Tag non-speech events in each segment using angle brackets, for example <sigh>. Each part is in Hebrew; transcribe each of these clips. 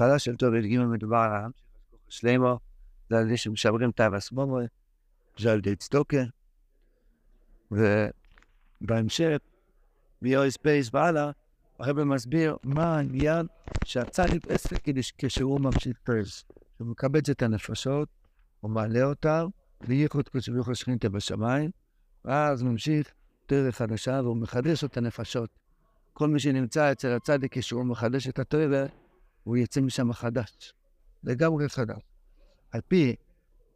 בהתחלה של טוב י"ג מדובר על העם שלמה, זה על זה שמשמרים תו הסמומו, זה על צדוקה, ובהמשך, מיואיס פייס והלאה, הרב מסביר מה העניין שהצדיק עסק כשהוא ממשיך פרס. הוא מקבץ את הנפשות, הוא מעלה אותם, וייחוד כשביכול שכינתה בשמיים, ואז ממשיך דרך חדשה והוא מחדש את הנפשות. כל מי שנמצא אצל הצדיק כשהוא מחדש את התואר, הוא יצא משם חדש. לגמרי חדש. על פי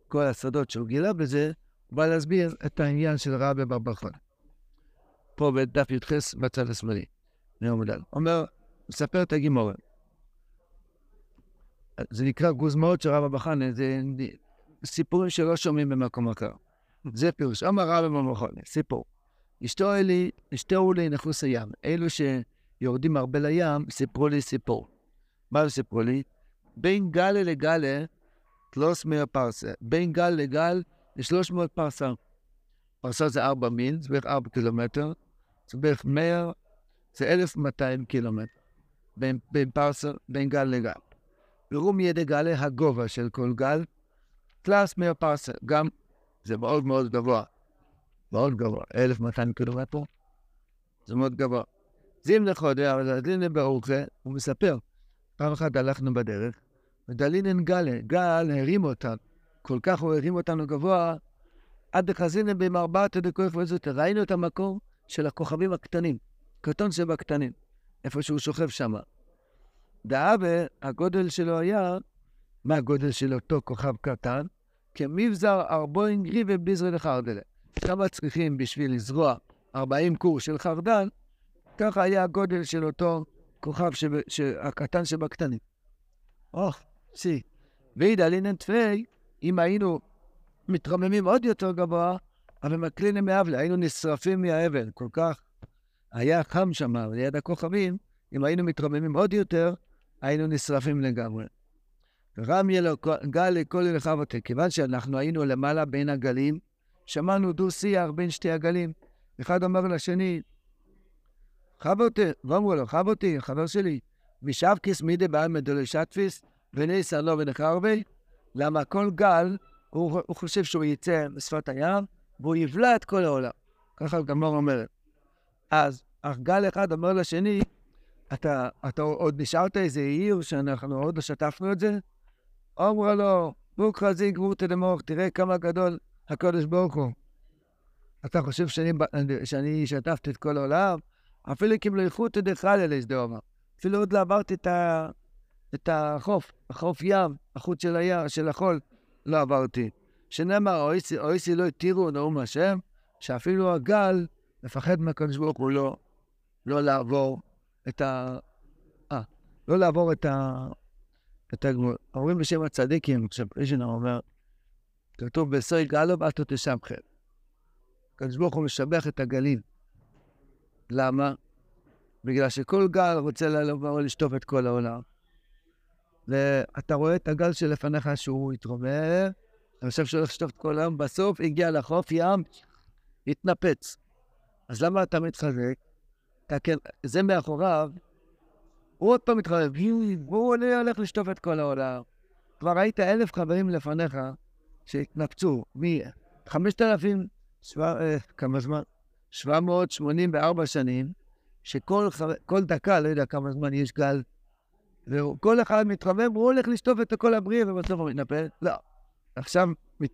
כל הסודות שהוא גילה בזה, הוא בא להסביר את העניין של רבי בר בכר. פה בדף י"ח בצד השמאלי, נאום דל. אומר, מספר את הגימורת. זה נקרא גוזמאות של רבא בחנה, זה סיפורים שלא שומעים במקום אחר. זה פירוש. אמר רבא במכונה, סיפור. אשתו אלי, אשתו לי נחוס הים. אלו שיורדים הרבה לים, סיפרו לי סיפור. מה הם סיפרו לי? בין גלה לגלה, תלוס מאה פרסה. בין גל לגל, זה 300 פרסה. פרסה זה 4 מיל, זה בערך 4 קילומטר. זה בערך 100, זה 1,200 קילומטר. בין, בין פרסה, בין גל לגל. ורום ידי גלה, הגובה של כל גל, תלס מאה פרסה. גם, זה מאוד מאוד גבוה. מאוד גבוה, 1,200 קילומטר. זה מאוד גבוה. זים אבל דלינן ברוכי, הוא מספר. פעם אחת הלכנו בדרך, ודלינן גלה, גל הרים אותנו. כל כך הוא הרים אותנו גבוה, עד דחזינן במרבעת דקויך וזאת. ראינו את המקום של הכוכבים הקטנים, קטון שבקטנים, איפה שהוא שוכב שם. דאבה, הגודל שלו היה, מה הגודל של אותו כוכב קטן? כמבזר ארבוין גריבה ביזרי לחרדלה. כמה צריכים בשביל לזרוע 40 קור של חרדל, ככה היה הגודל של אותו כוכב שב, הקטן שבקטנים. אוח, סי. ואידא לינן תפי, אם היינו מתרוממים עוד יותר גבוה, אבל מקלינים מאבלה, היינו נשרפים מהאבן, כל כך היה חם שם ליד הכוכבים, אם היינו מתרוממים עוד יותר, היינו נשרפים לגמרי. רם גל לכל ילכיו אותי, כיוון שאנחנו היינו למעלה בין הגלים, שמענו דו-שיח בין שתי הגלים. אחד אומר לשני, חברתי, ואמרו לו, חברתי, חבר שלי, משבקיס מידי בעל מדולי שטפיס, וניסר לו ונחרבי, למה כל גל, הוא, הוא חושב שהוא יצא משפת הים, והוא יבלע את כל העולם. ככה גמור אומרת. אז אך גל אחד אומר לשני, אתה, אתה עוד נשארת איזה עיר שאנחנו עוד לא שטפנו את זה? אמרה לו, בוקרא זיג ורתא דמוך, תראה כמה גדול הקודש ברוך הוא. אתה חושב שאני, שאני שטפתי את כל העולם? אפילו קיבלו איכות דחליה להסדרמה. אפילו עוד לא עברתי את, ה, את החוף, החוף ים, החוט של הים, של החול, לא עברתי. שנאמר, אויסי לא התירו נאום השם, שאפילו הגל מפחד מהקדוש ברוך הוא לא, לא לעבור את ה... אה, לא לעבור את ה... את הגמול. אומרים בשם הצדיקים, עכשיו פרישנר אומר, כתוב בסוי גלוב אתו תשבחם. הקדוש ברוך הוא משבח את הגלים. למה? בגלל שכל גל רוצה לבוא לשטוף את כל העולם. ואתה רואה את הגל שלפניך שהוא התרומם, אני חושב שהוא הולך לשטוף את כל העולם, בסוף הגיע לחוף ים, התנפץ. אז למה אתה מתחזק? כן, זה מאחוריו, הוא עוד פעם מתחזק, והוא הולך לשטוף את כל העולם. כבר ראית אלף חברים לפניך שהתנפצו מ-5,000, אה, כמה זמן? 784 שנים, שכל כל דקה, לא יודע כמה זמן יש גל, וכל אחד מתחמם, הוא הולך לשטוף את כל הבריאה ובסוף הוא מתנפל. לא. עכשיו מת,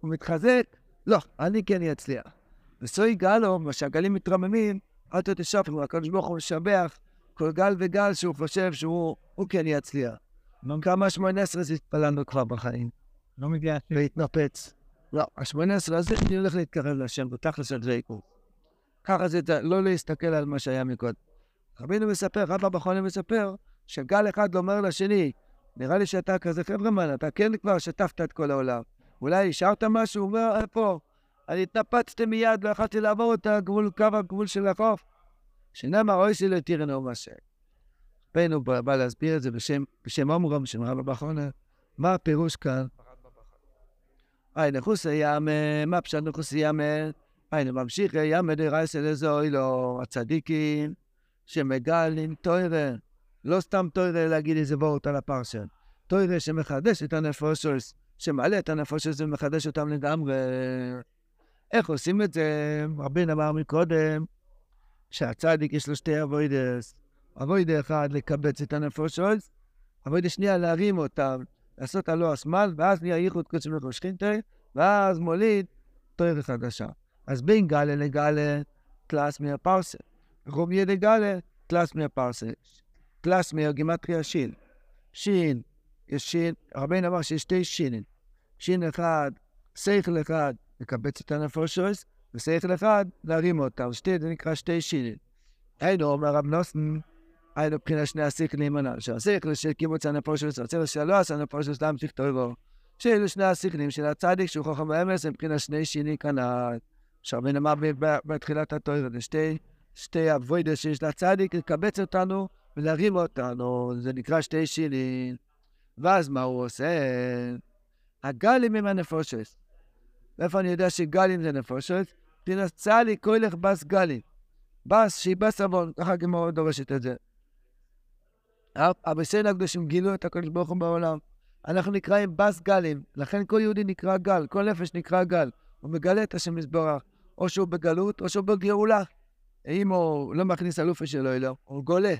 הוא מתחזק, לא, אני כן אצליח. וסוי גלו, מה שהגלים מתרממים, אל תתשפנו, הקדוש ברוך הוא משבח כל גל וגל שהוא חושב שהוא כן יצליח. כמה שמונה עשרה התפללנו כבר בחיים. לא מגיע. להתנפץ. לא, השמונה עשרה הזה אני הולך להתקרב להשם, בתכלס של דבקות. ככה זה לא להסתכל על מה שהיה מקודם. רבינו מספר, רבא בחולים מספר, שגל אחד אומר לשני, נראה לי שאתה כזה חברמן, אתה כן כבר שטפת את כל העולם. אולי השארת משהו? הוא אומר, אה, פה, אני התנפצתי מיד, לא יכולתי לעבור את הגבול, קו הגבול של החוף. שנאמר, אוי שי לא תירנו משה. רבינו בא להסביר את זה בשם, בשם עמרם, בשם רבא בחונה. מה הפירוש כאן? היי, נחוס יאמה, מה פשט נחוס יאמה? היי, ממשיך יאמה דרייסה לזוי לו הצדיקים שמגלים תוירה. לא סתם תוירה להגיד איזה וורט על הפרשה. תוירה שמחדש את הנפושס, שמעלה את הנפושס ומחדש אותם לגמרי. איך עושים את זה? רבין אמר מקודם, שהצדיק יש לו שתי אבוידס. אבוידה אחד לקבץ את הנפושס, אבוידה שנייה להרים אותם, לעשות הלא השמאל, ואז נהיה ייחוד קודש מלכו שכינתה, ואז מוליד תוירה חדשה. אז בין גלה לגלה, קלאס מהפרסה. רומיה לגלה, קלאס מהפרסה. קלאס מהגימטריה שין. שין, יש שין, רבינו אמר שיש שתי שינים. שין אחד, שכל אחד, לקבץ את הנפושס, ושכל אחד, להרים אותם. שתי, זה נקרא שתי שינים. היינו, אומר רב נוסן, היינו מבחינת שני השכלים הנ"ל. שהשכל של קיבוץ הנפושס, השכל שלא עשה נפושס להמשיך תוירו. שאלו שני השכלים של הצדיק, שהוא חוכם באמס, הם מבחינת שני שיני כנ"ל. שרבינו אמר בתחילת התוירו, זה שתי, שתי אבוידס שיש לצדיק, לקבץ אותנו ולהרים אותנו, זה נקרא שתי שינים. ואז מה הוא עושה? הגלים הם הנפושס. מאיפה אני יודע שגלים זה נפושס? פינס צלי כוילך בס גלים. בס, שהיא בס עוון, ככה הגמרא דורשת את זה. הבסן הקדושים גילו את הקדוש ברוך הוא בעולם. אנחנו נקראים בס גלים, לכן כל יהודי נקרא גל, כל נפש נקרא גל. הוא מגלה את השם מזברך, או שהוא בגלות, או שהוא בגאולה. אם הוא לא מכניס אלופה שלו אלו, הוא גולה.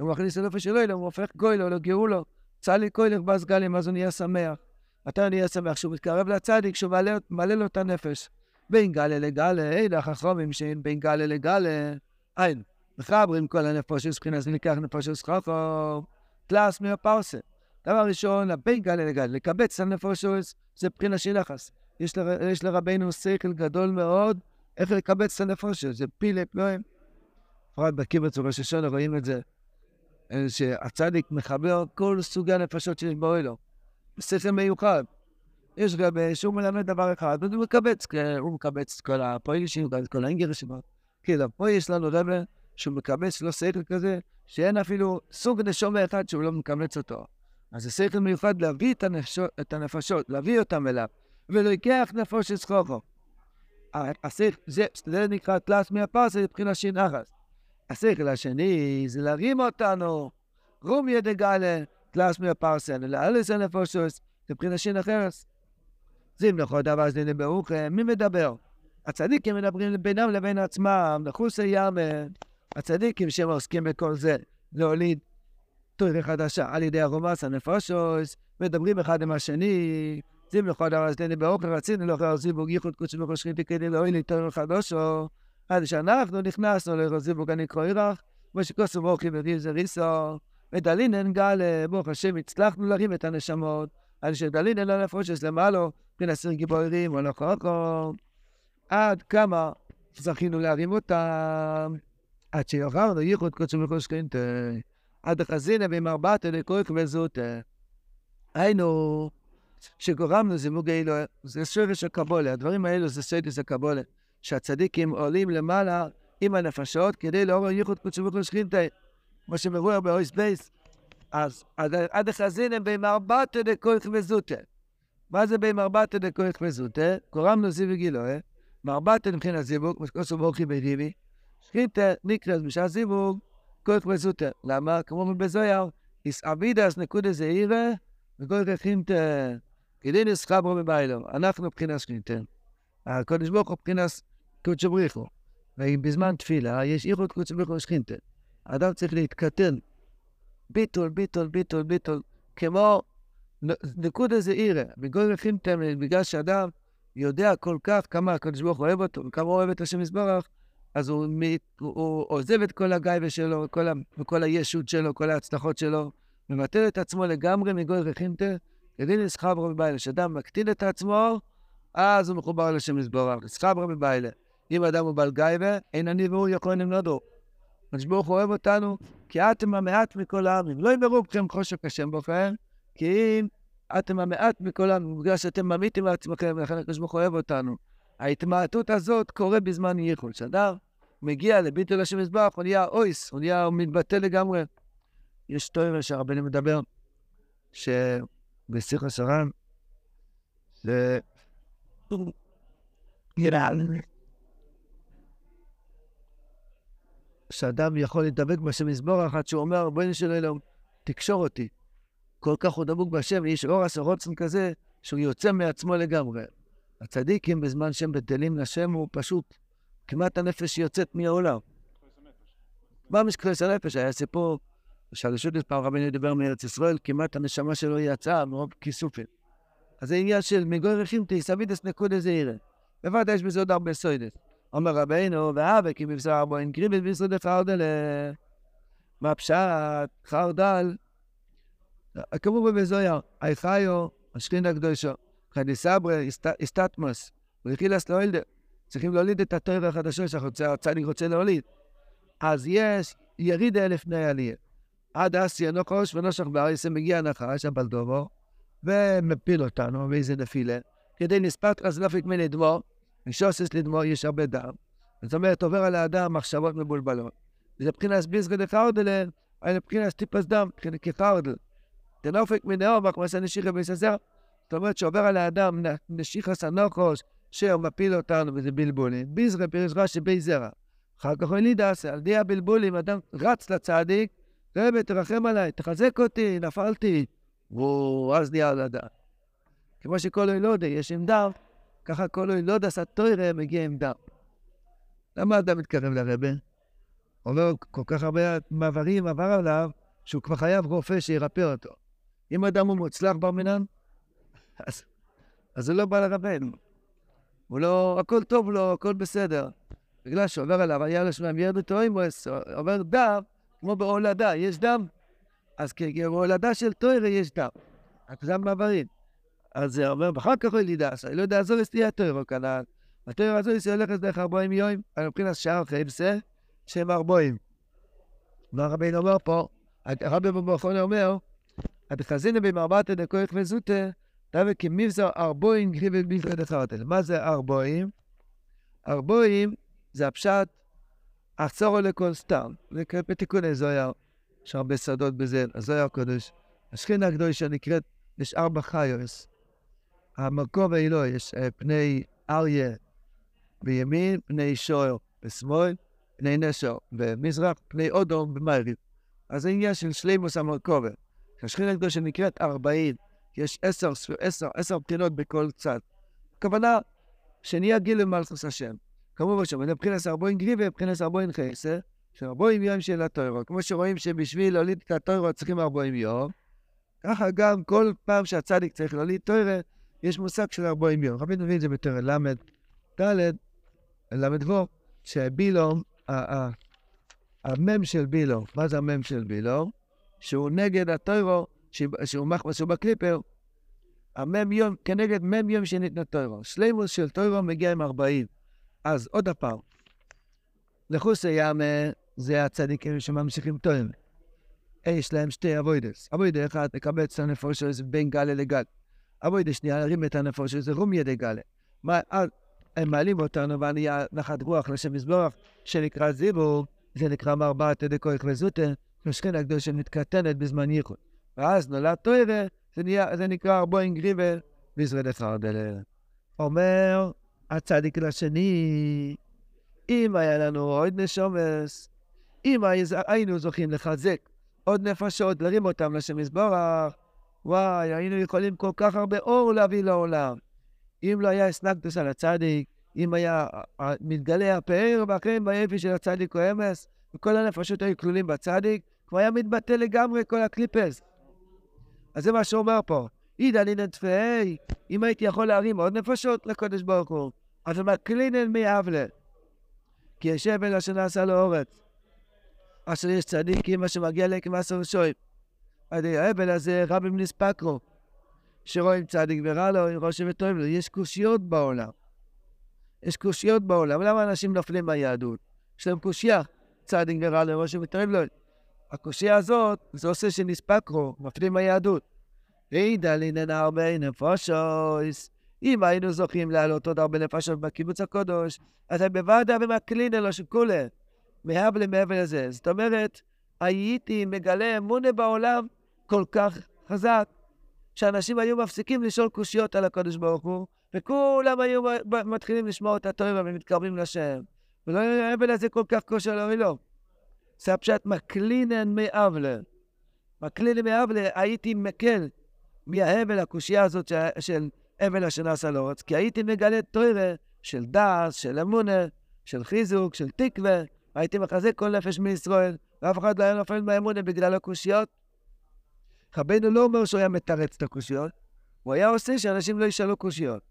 אם הוא מכניס אלופה שלו אלו, הוא הופך גוילו לגאולו. צלי כוילך בס גלים, אז הוא נהיה שמח. הוא נהיה שמח? כשהוא מתקרב לצדיק, כשהוא מעלה לו את הנפש. בין גלה לגלה, אין החכמים שאין בין גלה לגלה, אין. מחברים כל הנפושס, מבחינת זה ניקח נפושס חכם, קלאס מהפרסה. דבר ראשון, בין גלה לגלה, לקבץ את הנפושס, זה מבחינה של יחס. יש, ל, יש לרבנו שכל גדול מאוד, איך לקבץ את הנפושס, זה פילה פלואים. בפרט בקיבוץ וראש השונה רואים את זה, שהצדיק מחבר כל סוגי הנפשות שיש באוהלו. בשכל מיוחד. יש רבה שהוא מלמד דבר אחד, והוא מקבץ, הוא מקבץ את כל הפועלים, את כל האינגר שלו. כאילו, פה יש לנו רבה שהוא מקבץ לו שכל כזה, שאין אפילו סוג נשומה אחד שהוא לא מקבץ אותו. אז זה שכל מיוחד להביא את הנפשות, להביא אותם אליו, ולא ייקח נפושת סחוכו. זה, נקרא תלס מהפרסה מבחינה שין אחס. השכל השני זה להרים אותנו, רום ידי גלה, קלאס מי הפרסן, אלא אלס אין הפרסוס, מבחינת שין אחרס. זים לכל דבר זה ברוכם, מי מדבר? הצדיקים מדברים בינם לבין עצמם, לחוס היאמן. הצדיקים שהם עוסקים בכל זה, להוליד תורה חדשה על ידי הרומס הנפשוס, מדברים אחד עם השני, זים לכל דבר זה ברוכם, רצינו לאחר זיווג ייחוד קודש וחושכים כדי להוליד תורה חדשו, עד שאנחנו נכנסנו לרזיווג הנקרא אירח, כמו שכוסו מורחים וריב זה ריסו. ודלינן גל, ברוך השם, הצלחנו להרים את הנשמות, על שדלינן לנפושס למעלו, בין עשר גיבורים או לחוקו, עד כמה זכינו להרים אותם, עד שיוכרנו ייחוד קודשו וחושקינטה, עד החזינה ועם ארבעת אליקויק וזוטה. היינו, שגורמנו זימוג אלוה, זה שורש הקבולה, הדברים האלו זה סיידס הקבולה, שהצדיקים עולים למעלה עם הנפשות כדי לעורר ייחוד קודשו וחושקינטה. כמו שמבואר באויס בייס, אז עד החזינם במרבתא דקויך וזוטה. מה זה במרבתא דקויך וזוטה? קוראים לו זיו וגילוי, מרבתא מבחינת זיווג, כמו שכוסו ברוכי בריבי, שכינתא נקרא בשעה זיווג, כויך וזוטה. למה? כמו בזויר, איסעבידס נקודה זעירה, וכויך הכינתא, כדינס חברו בביילו. אנחנו מבחינת שכינתא. הקודש ברוך הוא מבחינת קודש בריחו. ובזמן תפילה יש איכות קודש בריחו ושכינתא. האדם צריך להתקטן. ביטול, ביטול, ביטול, ביטול, כמו נקודה זעירה. בגלל לכינתם, בגלל שאדם יודע כל כך כמה הקדוש ברוך הוא אוהב אותו, וכמה הוא אוהב את השם יזברך, אז הוא, הוא, הוא עוזב את כל הגייבה שלו, וכל, וכל הישות שלו, כל ההצלחות שלו, מבטל את עצמו לגמרי מגוי רכינטה, כדין לסחברה מביילה. כשאדם מקטין את עצמו, אז הוא מחובר לשם יזברך. לסחברה מביילה. אם אדם הוא בעל גייבה, אין אני והוא יכול למנודו. הקדוש ברוך הוא אוהב אותנו, כי אתם המעט מכל העמים. לא ימרו בכם חושק השם בכם, כי אם אתם המעט מכל העמים, בגלל שאתם ממיתים לעצמכם, ולכן הקדוש ברוך הוא אוהב אותנו. ההתמעטות הזאת קורה בזמן ייחוד. כשאדם מגיע לביטול השם מזבח, הוא נהיה אויס, הוא נהיה, הוא מתבטא לגמרי. יש תואר שהרבנים מדבר, שבשיחה שרן, זה... שאדם יכול להידבק בשם יזבורך עד שהוא אומר, בואי נשאל אלוהים, תקשור אותי. כל כך הוא דבוק בשם, יש אור הסרוצן כזה, שהוא יוצא מעצמו לגמרי. הצדיקים בזמן שהם בטלים לשם הוא פשוט, כמעט הנפש יוצאת מהעולם. מה משקרס הנפש? היה סיפור שהרשות פעם רבינו דיבר מארץ ישראל, כמעט הנשמה שלו יצאה מרוב כיסופים. אז זה עניין של מגוי רחימתי, סבידס נקודה זעירה. בוודאי יש בזה עוד הרבה סוידס. אומר רבינו, ואהבה כי מבשר בו אין קריבית ביסוד חרדל. מה פשט? חרדל. כמובן בזויה, היחיו, השכינה הקדושו, חדיסברי, הסטטמוס, וריחילס לאוילדה. צריכים להוליד את התואר החדשו שהצדיק רוצה להוליד. אז יש ירידה לפני עלייה. עד אסיה נוחוש ונושך באריסה מגיע נחש, הבלדובו, ומפיל אותנו באיזה נפילה. כדי נספת אז לא פיקמי לדמו, משוסס לדמו יש הרבה דם. זאת אומרת, עובר על האדם מחשבות מבולבלות. וזה מבחינת ביסגו דחרדלה, אלא מבחינת טיפס דם, מבחינת כחרדל. תנופק מנאור, כמו שנשיכה ביססר. זאת אומרת שעובר על האדם נשיכה סנוחוש, שהוא מפיל אותנו וזה בלבולים. ביזרה פירוש רש"י בי זרע. אחר כך הוא דס, על די הבלבולים, אדם רץ לצדיק, רבי, תרחם עליי, תחזק אותי, נפלתי. והוא אז נהיה על הדעת. כמו שכל אילודה יש עם דם, ככה כל אילודה סטוירה מגיע עם דם. למה אדם מתקרב לרבה? אומר כל כך הרבה מעברים עבר עליו, שהוא כבר חייב רופא שירפא אותו. אם אדם הוא מוצלח בר מינן, אז, אז הוא לא בא לרבנו. הוא לא, הכל טוב לו, הכל בסדר. בגלל שעובר עליו, היה לו שמם ירד טוימוס, עובר דם, כמו בהולדה, יש דם. אז כהולדה של טוירה יש דם. רק זה המעברים. אז זה אומר, ואחר כך הוא ילידס, אני לא יודע, עזור אסתי הטוירו כנ"ל. הטוירו הזו היא הולכת דרך ארבעים יום, על מבחינת שער חייבסה, שהם ארבעים. והרבינו אומר פה, הרבי במכון אומר, עד חזינה במרבעת דקויך וזוטה, דווקא כמבזר ארבועים גריבל בלתי דחרתל. מה זה ארבועים? ארבועים זה הפשט אחצורו לכל סתם. בתיקוני זויר, יש הרבה שדות בזה, הזויר הקודש. השכינה הקדושה נקראת, יש ארבע חיוס. המקום האלוה, יש uh, פני אריה בימין, פני שוער בשמאל, פני נשר במזרח, פני אודום במעריב. אז זה עניין של שלימוס המרכובת. השכינה הקדושה נקראת ארבעים. יש עשר, עשר, עשר בחינות בכל צד. הכוונה שנהיה גיל למלכוס השם. כמובן שמבחינת ארבעים גריבה, מבחינת ארבעים חסר, שארבעים יום של הטוירו. כמו שרואים שבשביל להוליד את הטוירו צריכים ארבעים יום, ככה גם כל פעם שהצדיק צריך להוליד טוירה, יש מושג של ארבעים יום. רבי מביא את זה בתורה ל', ד', ל"ו, שבילום, המם של בילום, מה זה המם של בילום? שהוא נגד הטוירו, שהוא מחמס בקליפר, המם יום כנגד מם יום שניתנה טוירו. שלימוס של טוירו מגיע עם ארבעים. אז עוד הפעם, לחוסי יאמה זה הצדיקים שממשיכים טוימה. יש להם שתי אבוידס. אבוידה אחת, לקבץ את הנפוש שלו בין גלה לגל. אבוידה שנייה, להרים את הנפוש שלו, זה רומיה דגלה. אז הם מעלים אותנו ונהיה נחת רוח לשם מזבורך, שנקרא זיבור, זה נקרא מארבעת דקויך וזוטה, ששכינה הקדושה מתקטנת בזמן ייחוד. ואז נולד טוירה, זה, זה נקרא ארבוין גריבל, וישראל חרדל. אומר הצדיק לשני, אם היה לנו עוד נשומס, אם היינו זוכים לחזק עוד נפשות, להרים אותם לשם יזבורך, וואי, היינו יכולים כל כך הרבה אור להביא לעולם. אם לא היה אסנקטוס על הצדיק, אם היה מתגלה הפאר והחיים ביפי של הצדיק או אמס, וכל הנפשות היו כלולים בצדיק, כבר היה מתבטא לגמרי כל הקליפס. אז זה מה שהוא אומר פה. אידא לינן תפאי, אם הייתי יכול להרים עוד נפשות לקודש ברוך הוא, אז מקלינן מיאבלה. כי יש אבל אשר נעשה לו אורץ. אשר יש צדיקים אשר מגיע להם כמעשר שוים. אז האבל הזה רבים נספקרו. שרואים צדיק ורע לו, רושם וטוב לו. יש קושיות בעולם. יש קושיות בעולם. למה אנשים נופלים ביהדות? יש להם קושייה. צדיק ורע לו, רושם וטוב לו. הקושייה הזאת, זה עושה שנספקרו, מפנים ביהדות. אידא לינן הרבה נפושוס. אם היינו זוכים להעלות עוד הרבה נפשות בקיבוץ הקודש, אז הם בוודאי ומקלין אלו שכולה, מהבל מעבר לזה. זאת אומרת, הייתי מגלה אמונה בעולם כל כך חזק, שאנשים היו מפסיקים לשאול קושיות על הקודש ברוך הוא, וכולם היו מתחילים לשמוע את התורה ומתקרבים לשם. ולא היה האבל הזה כל כך קשה לאוי לו. זה הפשט מקלינן מאבלה. מקלינן מאבלה, הייתי מקל מההבל הקושייה הזאת של אבל אשר נעשה לאורץ, כי הייתי מגלה תוירה של דעת, של אמונה, של חיזוק, של תקווה, הייתי מחזק כל נפש מישראל, ואף אחד לא היה נופל מהאמונה בגלל הקושיות. רבנו לא אומר שהוא היה מתרץ את הקושיות, הוא היה עושה שאנשים לא ישאלו קושיות.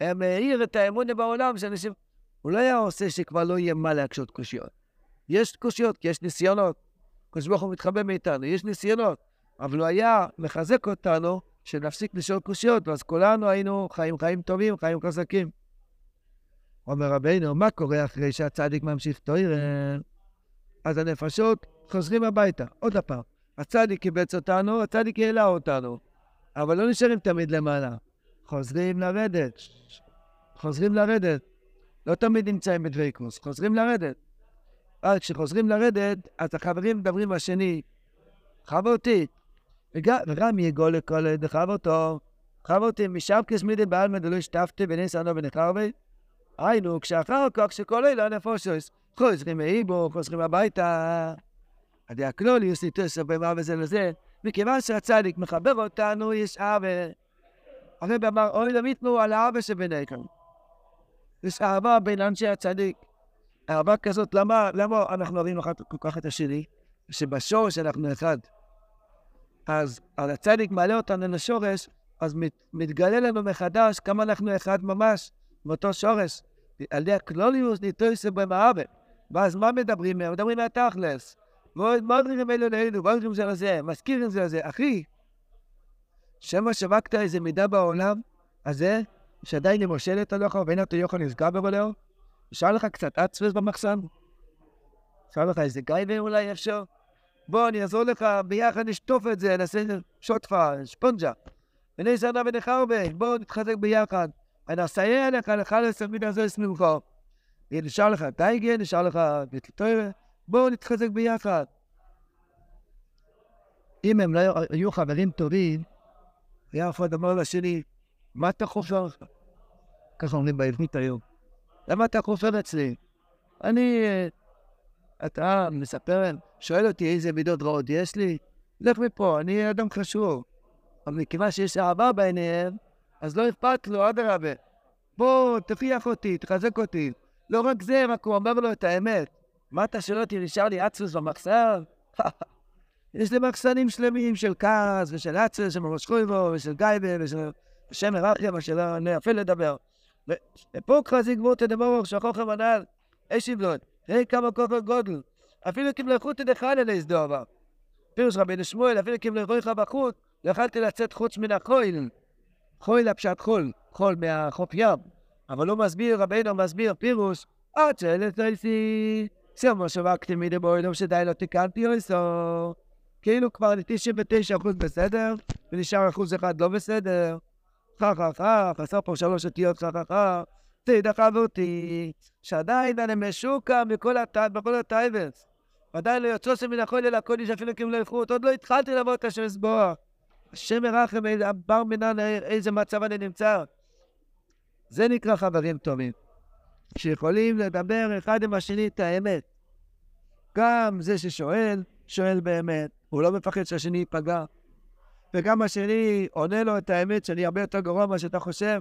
היה מאיר את האמונה בעולם שאנשים... הוא לא היה עושה שכבר לא יהיה מה להקשות קושיות. יש קושיות, כי יש ניסיונות. הקדוש ברוך הוא מתחבא מאיתנו, יש ניסיונות. אבל הוא היה מחזק אותנו שנפסיק לשאול קושיות, ואז כולנו היינו חיים חיים טובים, חיים חזקים. אומר רבינו, מה קורה אחרי שהצדיק ממשיך תוירה? אז הנפשות חוזרים הביתה, עוד פעם. הצדיק קיבץ אותנו, הצדיק העלה אותנו, אבל לא נשארים תמיד למעלה. חוזרים לרדת, חוזרים לרדת. לא תמיד נמצאים בדוויקוס, חוזרים לרדת. אז כשחוזרים לרדת, אז החברים מדברים בשני, חברתי, וגם יגול לכל דחברתו, חברתי, משם כשמידי בעלמא דלא השתפתי בניסנו ונחרבי. היינו, כשאחר כך, כשכל אלה הנפושס, חוזרים מאיבו, חוזרים הביתה. הדיאקלוליוס ניטוס במה וזה לזה, מכיוון שהצדיק מחבר אותנו, יש עוול. הרב אמר, אוי למיתנו על העוול שביניכם. יש אהבה בין אנשי הצדיק. אהבה כזאת, למה, למה אנחנו אוהבים אחד כל כך את השני? שבשורש אנחנו אחד. אז הצדיק מעלה אותנו לשורש, אז מת, מתגלה לנו מחדש כמה אנחנו אחד ממש, מאותו שורש. על ידי הכלוליוס ניטויסה במעוות. ואז מה מדברים מהם? מדברים מהתכלס. מה אומרים אלו לאלו? מה אומרים זה לזה? מזכירים זה לזה. אחי, שמא שווקת איזה מידה בעולם הזה, שעדיין היא מושלת עליך ואין אותו יוכל נסגר בבולאו? נשאר לך קצת עצמס במחסן? נשאר לך איזה גייבר אולי אפשר? בוא, אני אעזור לך, ביחד נשטוף את זה, נעשה שוטפה, שפונג'ה. בני זרנה ונחרבה, בוא נתחזק ביחד. אני אסייע לך, לך לסמיד הזה סמוכו. נשאר לך טייגן, נשאר לך ביטלטוירה, בואו נתחזק ביחד. אם הם לא היו חברים טובים, היה אחד אמר לשני, מה אתה חופר? ככה אומרים בעברית היום. למה אתה חופר אצלי? אני, אתה מספר, שואל אותי איזה מידות רעות יש לי? לך מפה, אני אדם חשוב. אבל מכיוון שיש אהבה בעיניהם, אז לא אכפת לו, אדרבה. בוא, תפיח אותי, תחזק אותי. לא רק זה, רק הוא אומר לו את האמת. מה אתה שואל אותי, נשאר לי אצוס במחסר? <laughs> יש לי מחסנים שלמים של כעס ושל אצוס, של ממש חויבו ושל גייבה ושל השם מרחיה, מה שלא נאפל לדבר. ופה חזיק גבורתא דמורך שכוחם הנ"ל, אש יבלון, ראי כמה כוחו גודל. אפילו כמלכות דחל אלי סדובה. פירוש רבי שמואל, אפילו כמלכות בחוץ, לא יכלתי לצאת חוץ מן החויל. חויל הפשט חול, חול מהחוף ים. אבל הוא מסביר, רבינו מסביר פירוש, עד שאלת אייסי, סיימו שווקתי מידי בוידום שדי לא תיקנתי אויסו. כאילו כבר 99% בסדר, ונשאר אחוז אחד לא בסדר. חך חך חך, חסר פה שלוש אותיות חך חך חך, תדחב אותי, שעדיין אני משוקע בכל הטייבס. עדיין לא יוצא מן החול אל הקודש אפילו הם לא ילכו, עוד לא התחלתי לבוא את השם סבוע. השם ירחם, בר מינן, איזה מצב אני נמצא. זה נקרא חברים טובים. שיכולים לדבר אחד עם השני את האמת. גם זה ששואל, שואל באמת, הוא לא מפחד שהשני ייפגע. וגם השני עונה לו את האמת שאני הרבה יותר גרוע ממה שאתה חושב,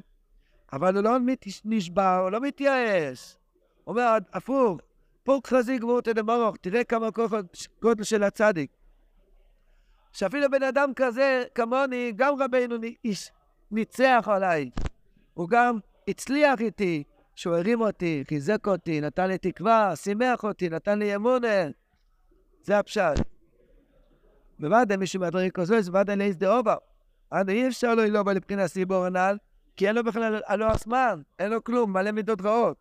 אבל הוא לא נשבע, הוא לא מתייאש. הוא אומר, הפוך, פוק חזי גבורת דמרוך, תראה כמה גודל של הצדיק. שאפילו בן אדם כזה, כמוני, גם רבינו ניצח עליי. הוא גם הצליח איתי, שהוא הרים אותי, חיזק אותי, נתן לי תקווה, שימח אותי, נתן לי אמונה. זה הפשט. בוודאי מישהו מהדברים כזו, זה ודאי לאיז דאובר. אנו אי אפשר לו לא לבחינת סיבור הנ"ל, כי אין לו בכלל, הלא הזמן, אין לו כלום, מלא מידות רעות.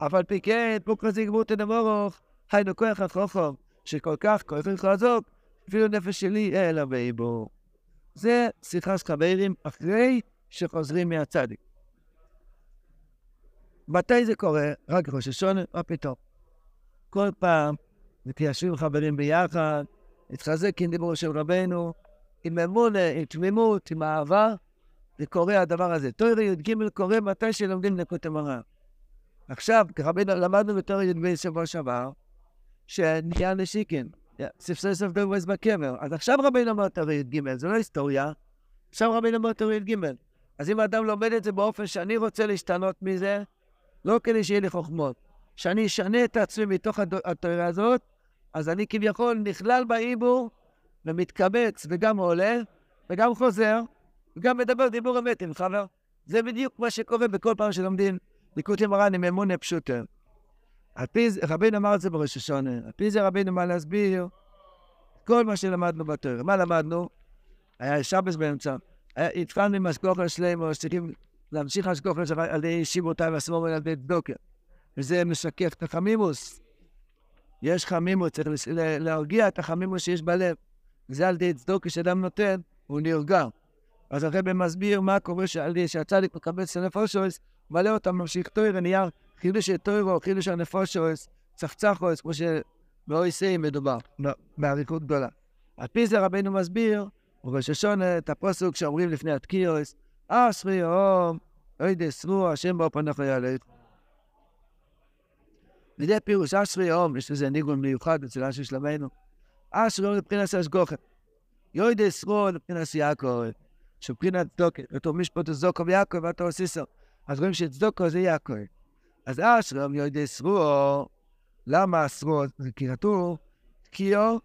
אבל פי כן, פוקרזי גמות אדמורוך, היינו כוח החוכם, שכל כך כוח חזוק, אפילו נפש שלי אלא באיבור. זה שיחה של חברים אחרי שחוזרים מהצדיק. מתי זה קורה? רק ראש השונה, מה פתאום? כל פעם מתיישבים חברים ביחד, להתחזק עם דיבור של רבנו, עם אמונה, עם תמימות, עם אהבה, זה קורה הדבר הזה. תוירה י"ג קורה מתי שלומדים נקות המראה. עכשיו, כרבנו למדנו בתור י"ב שבוע שעבר, שנהיה נשיקין. ספסי סוף דורס בקבר. אז עכשיו רבינו אמר תראי ג', זה לא היסטוריה. עכשיו רבינו אמר תראי ג'. אז אם האדם לומד את זה באופן שאני רוצה להשתנות מזה, לא כדי שיהיה לי חוכמות, שאני אשנה את עצמי מתוך התורה הזאת, אז אני כביכול נכלל בעיבור ומתקבץ וגם עולה וגם חוזר וגם מדבר דיבור אמת עם חבר. זה בדיוק מה שקורה בכל פעם שלומדים ליקוטי מרן עם אמונה פשוטה. על פי זה, רבינו אמר את זה בראש השונה, על פי זה רבינו מה להסביר כל מה שלמדנו בתורה. מה למדנו? היה שבס באמצע. התחלנו עם השגוחר שלנו, צריכים להמשיך השגוחר על ידי שיבותיי והסמורים על ידי צדוקה. וזה משקף את החמימוס. יש חמימוס, צריך להרגיע את החמימוס שיש בלב. וזה על ידי צדוקה שאדם נותן, הוא נרגע. אז הרב מסביר מה קורה שהצדיק מקבץ את הנפושס, מלא אותם ממשיך תויר, נהיה חידוש של תוירו, חידוש הנפושס, צחצחוס, כמו שבאויסי מדובר, באריכות גדולה. על פי זה רבנו מסביר, ובראש השונה, את הפוסק שאומרים לפני התקיעוס, אשרי יום, אוי דסרו, השם באופן יעלה. מדי פירוש אשרי יום, יש לזה ניגון מיוחד אצל אשרי שלמנו. אשרי יום לבחינת השגוחת. יוי דסרו לבחינת יעקב. שבחינת צדוקה, כתוב משפט צדוקו ויעקב ואתה עושיסו. אז רואים שצדוקו זה יעקב. אז אשרם יודע סרו, למה סרו? זה כי כתוב, תקיעו,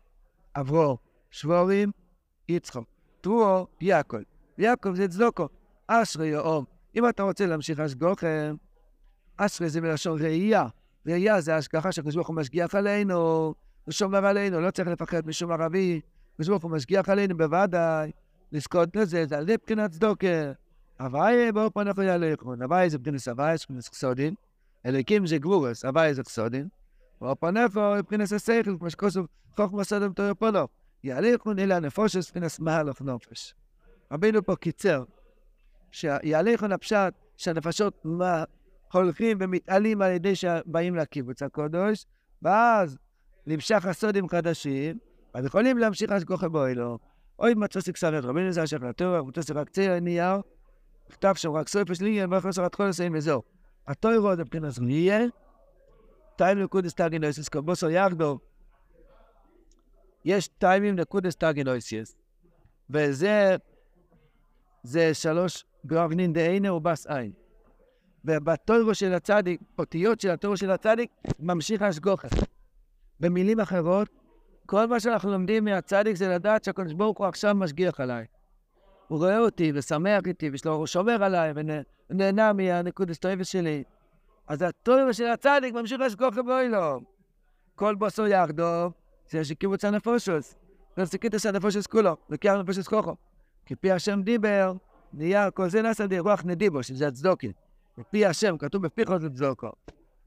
עברו, שבורים, יצחוק. תרואו, יעקב. יעקב זה צדוקו. אשרי יאום. אם אתה רוצה להמשיך השגוכם, אשרי זה מלשון ראייה. ראייה זה השגחה שהקדוש ברוך הוא משגיח עלינו, הוא שומר עלינו, לא צריך לפחד משום ערבי. הקדוש ברוך הוא משגיח עלינו בוודאי. לזכות לזה, זה על ידי בחינת צדוקה. הוואי באופן אחרי הלכון. הוואי זה בחינת הוואי, זה בחינת סקסודין. אלוקים זה גבורס, הוואי זה סקסודין. ואופן איפה בחינת השכל, כמו שכוסו חוכמה סודם תויר פולו. יהלכון אלה הנפושס בחינת מהלך נופש. רבינו פה קיצר, שיהלכון הפשט שהנפשות הולכים ומתעלים על ידי שבאים לקיבוץ הקודש, ואז נמשך הסודים חדשים, אז יכולים להמשיך השגוחה באוילו. אוי מצוס אקסרת רבינו זה השך לתורה, מוטוס רק ציר נייר, כתב שם רק סופש ליניה, ואחרי סרת כל הסעים וזהו. התוירו זה מבחינת זמניה, טיים נקודס טאגינויסיס, קובוסו יחדו. יש טיימים נקודס טאגינויסיס, וזה, זה שלוש גרבנין דהינה ובס עין. ובתוירו של הצדיק, אותיות של התוירו של הצדיק, ממשיך השגוחת. במילים אחרות, כל מה שאנחנו לומדים מהצדיק זה לדעת שהקדוש ברוך הוא עכשיו משגיח עליי. הוא רואה אותי ושמח איתי, והוא שומר עליי ונהנה מהנקודת הסטויבס שלי. אז הטוב של הצדיק ממשיך לשכוח באוילו. כל בוסו יחדו, זה שקיבוץ הנפושוס. ורסיקיטוס הנפושוס כולו, לוקח הנפושוס כוחו. כפי השם דיבר, נהיה כל זה נעשה די רוח נדיבו, שזה הצדוקי. כפי השם, כתוב בפיחו זה צדוקו.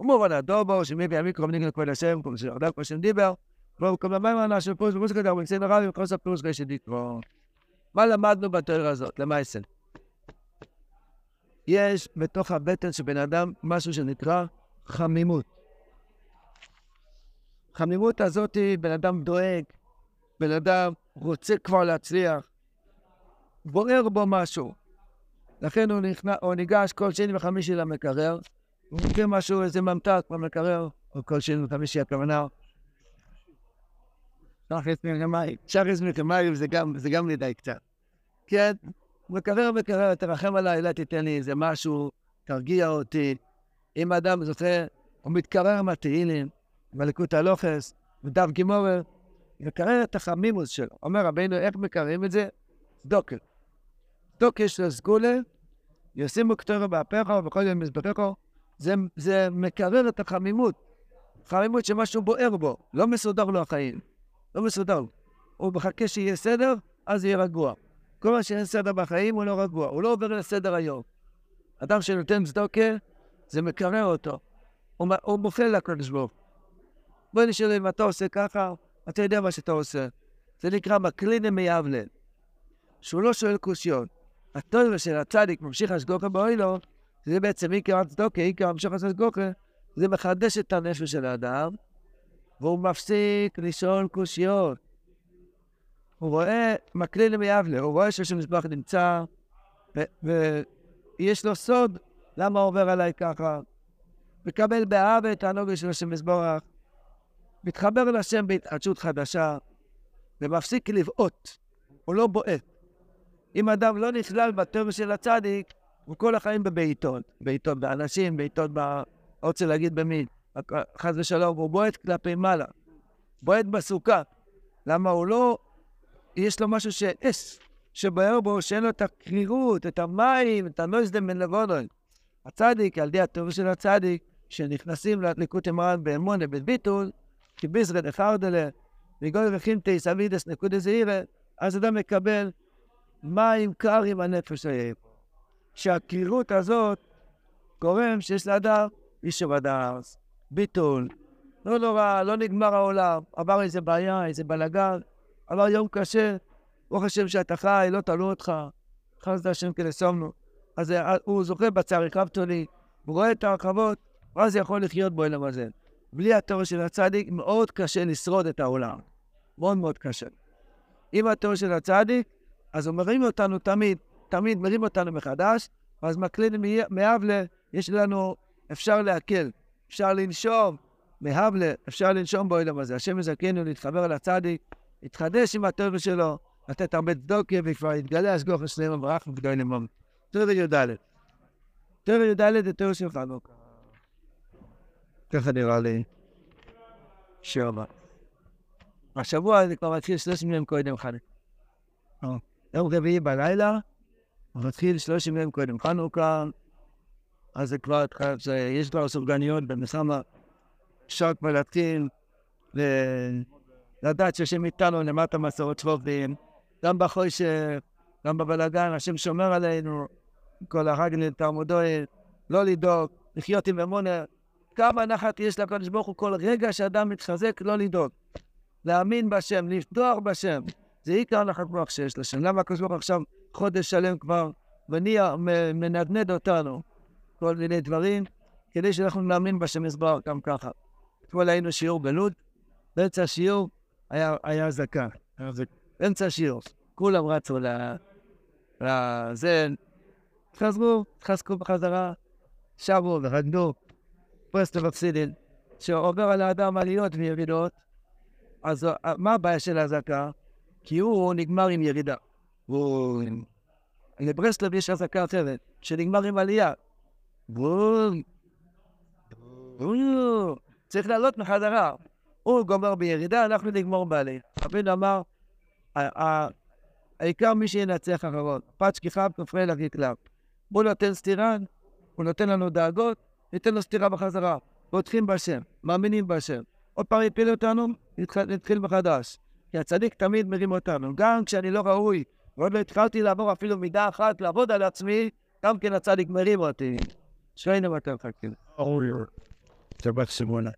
ומובן הדובו, שמי בימי קרוב נגד כבוד השם, כמו שאדם כמו השם דיבר, והוא כמובן אנשי פירוש במוזיקה דר, ונמצאים הרב עם חוסר פירוש רשת דקרו. מה למדנו בתואר הזאת, למעשה? יש בתוך הבטן של בן אדם משהו שנקרא חמימות. חמימות הזאת, בן אדם דואג, בן אדם רוצה כבר להצליח, בוער בו משהו. לכן הוא, נכנע, הוא ניגש כל שני וחמישי למקרר, הוא מכיר משהו, איזה ממתק במקרר, או כל שני וחמישי הכוונה, שחס מלחמיים. שחס מלחמיים זה גם, זה גם מדי קצת. כן, מקרר מקרר, תרחם עליי, אולי תיתן לי איזה משהו, תרגיע אותי. אם אדם זוכה, הוא מתקרר מהתהילים, מלכות הלוכס, ודף גימורר, מקרר את החמימוס שלו. אומר רבינו, איך מקררים את זה? דוקר. דוקר של סגולה, ישימו כתורו באפיך ובכל יום מזבחיך, זה, זה מקרר את החמימות. חמימות שמשהו בוער בו, לא מסודר לו החיים. לא מסודר. הוא מחכה שיהיה סדר, אז יהיה רגוע. כל מה שאין סדר בחיים הוא לא רגוע, הוא לא עובר לסדר היום. אדם שנותן צדוקה, זה מקרר אותו. הוא, הוא מופל לקדוש ברוך בוא נשאל אם אתה עושה ככה, אתה יודע מה שאתה עושה. זה נקרא מקלינם מיבלן. שהוא לא שואל קושיות. הטוב של הצדיק ממשיך השגוקה באוילו, זה בעצם עיקר הצדוקה, עיקר המשך השגוקה, זה מחדש את הנפש של האדם, והוא מפסיק לשאול קושיות. הוא רואה, מקליל מיבלה, הוא רואה שיש מזבח נמצא, ויש לו סוד למה הוא עובר עליי ככה. מקבל באהבה את הנוגה של השם מזבח, מתחבר לשם בהתחדשות חדשה, ומפסיק לבעוט, הוא לא בועט. אם אדם לא נכלל בטבע של הצדיק, הוא כל החיים בבעיטות. בעיטות באנשים, בעיטות ב... רוצה להגיד במי, חס ושלום, הוא בועט כלפי מעלה. בועט בסוכה. למה הוא לא... יש לו משהו שאש, שבוער בו, שאין לו את הקרירות, את המים, את הנויזדם בן לבונוי. הצדיק, על ידי הטוב של הצדיק, שנכנסים לליקוטי מרן באמונה בביטול, כי ביזרד דחרדלה, וגוי וחינטי אבידס נקודי זעירה, אז אדם מקבל מים קרים הנפש היה פה. שהקרירות הזאת גורם שיש לאדם אישו ודארס, ביטול, לא נורא, לא נגמר העולם, עבר איזה בעיה, איזה בלאגן, עבר יום קשה, ברוך השם שאתה חי, לא תלו אותך, חסד השם כלסומנו. אז הוא זוכה בצער, הקרבתו לי, הוא רואה את הרחבות, ואז יכול לחיות בו בעולם הזה. בלי התיאור של הצדיק, מאוד קשה לשרוד את העולם. מאוד מאוד קשה. עם התיאור של הצדיק, אז הוא מרים אותנו תמיד, תמיד מרים אותנו מחדש, אז מקלין מאבלה, יש לנו, אפשר להקל, אפשר לנשום, מהבלה, אפשר לנשום בעולם הזה. השם יזכנו להתחבר לצדיק, להתחדש עם הטבע שלו, לתת הרבה צדוקיה, וכבר יתגלה השגוח אצלנו וברח וגדוי למום. טבע י"ד. טבע י"ד זה טבע של חנוכה. ככה נראה לי. שבע. השבוע זה כבר מתחיל שלושים ימים קודם חנוכה. יום רביעי בלילה, מתחיל שלושים ימים קודם חנוכה, אז זה כבר, יש כבר סופגניות במסמה, אפשר כבר להתחיל לדעת שהשם איתנו למטה מסורות שבובים, גם בחושך, גם בבלאגן, השם שומר עלינו, כל הרגל תלמודוי, לא לדאוג, לחיות עם אמונה. כמה נחת יש לקדוש ברוך הוא כל רגע שאדם מתחזק, לא לדאוג. להאמין בשם, לפתוח בשם. זה עיקר נחת רוח שיש לשם. למה הקדוש ברוך עכשיו חודש שלם כבר מניע, מנדנד אותנו כל מיני דברים, כדי שאנחנו נאמין בשם יסבר גם ככה. אתמול היינו שיעור בלוד, באמצע השיעור היה, היה זקן. באמצע השיעור. כולם רצו לזה, חזרו, התחזקו בחזרה, שבו ורקדו. פרסטו ופסידין, שעובר על האדם עליות וירידות, אז מה הבעיה של האזעקה? כי הוא נגמר עם ירידה. הוא... לברסלב יש אזעקה אחרת, שנגמר עם עלייה. צריך לעלות מחזרה. הוא גומר בירידה, אנחנו נגמור בעלייה. רבינו אמר, העיקר מי שינצח אחרון. פצ'קי חב כפרי להביא קלף. הוא נותן סטירן, הוא נותן לנו דאגות, ניתן לו סטירה בחזרה. פותחים בהשם, מאמינים בהשם. עוד פעם יפיל אותנו, נתחיל מחדש. כי הצדיק תמיד מרים אותנו. גם כשאני לא ראוי, ועוד לא התחלתי לעבור אפילו מידה אחת, לעבוד על עצמי, גם כן הצדיק מרים אותי. شوي نباتات كده. تبسم هنا